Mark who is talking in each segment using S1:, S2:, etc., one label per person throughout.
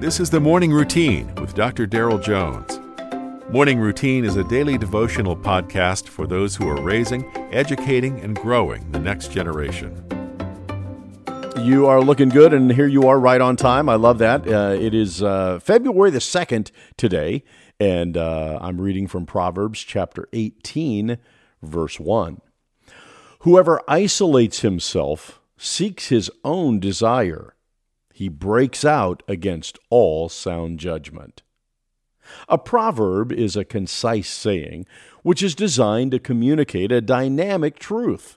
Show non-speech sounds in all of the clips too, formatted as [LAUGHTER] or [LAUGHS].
S1: This is the Morning Routine with Dr. Daryl Jones. Morning Routine is a daily devotional podcast for those who are raising, educating, and growing the next generation.
S2: You are looking good, and here you are right on time. I love that. Uh, it is uh, February the 2nd today, and uh, I'm reading from Proverbs chapter 18, verse 1. Whoever isolates himself seeks his own desire he breaks out against all sound judgment. A proverb is a concise saying which is designed to communicate a dynamic truth.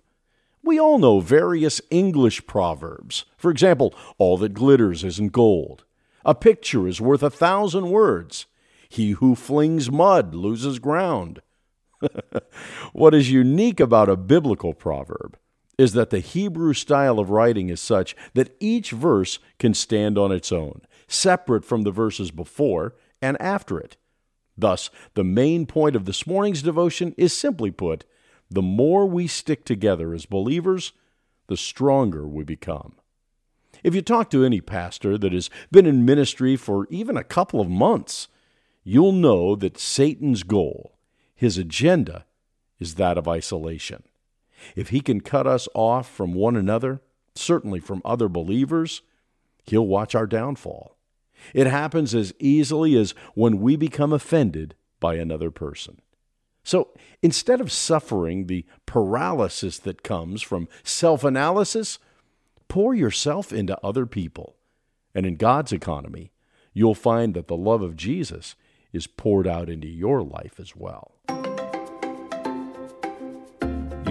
S2: We all know various English proverbs. For example, all that glitters isn't gold. A picture is worth a thousand words. He who flings mud loses ground. [LAUGHS] what is unique about a biblical proverb is that the Hebrew style of writing is such that each verse can stand on its own, separate from the verses before and after it. Thus, the main point of this morning's devotion is simply put the more we stick together as believers, the stronger we become. If you talk to any pastor that has been in ministry for even a couple of months, you'll know that Satan's goal, his agenda, is that of isolation. If he can cut us off from one another, certainly from other believers, he'll watch our downfall. It happens as easily as when we become offended by another person. So instead of suffering the paralysis that comes from self analysis, pour yourself into other people. And in God's economy, you'll find that the love of Jesus is poured out into your life as well.